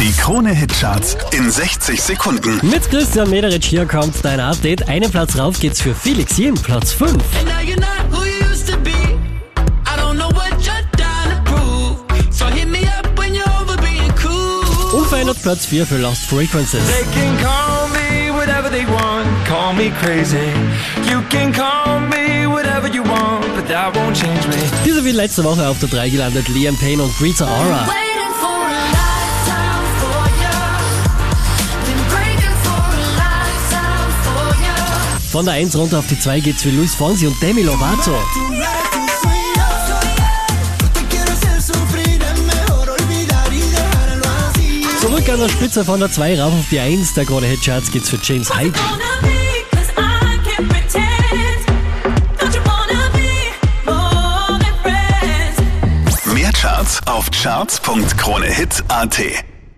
Die Krone-Hitcharts in 60 Sekunden. Mit Christian Mederich hier kommt dein Update. Einen Platz rauf geht's für Felix Jen, Platz 5. And now you're not who you used to be. I don't know what you're trying to prove. So hit me up when you're over being cool. Unverändert Platz 4 für Lost Frequencies. They can call me whatever they want, call me crazy. You can call me whatever you want, but that won't change me. Diese wie letzte Woche auf der 3 gelandet Liam Payne und Rita Ora. Von der 1 runter auf die 2 geht's für Luis Fonsi und Demi Lovato. Zurück an der Spitze von der 2 rauf auf die 1 der Krone Hitcharts geht's für James Hyde. Mehr Charts auf charts.kronehit.at.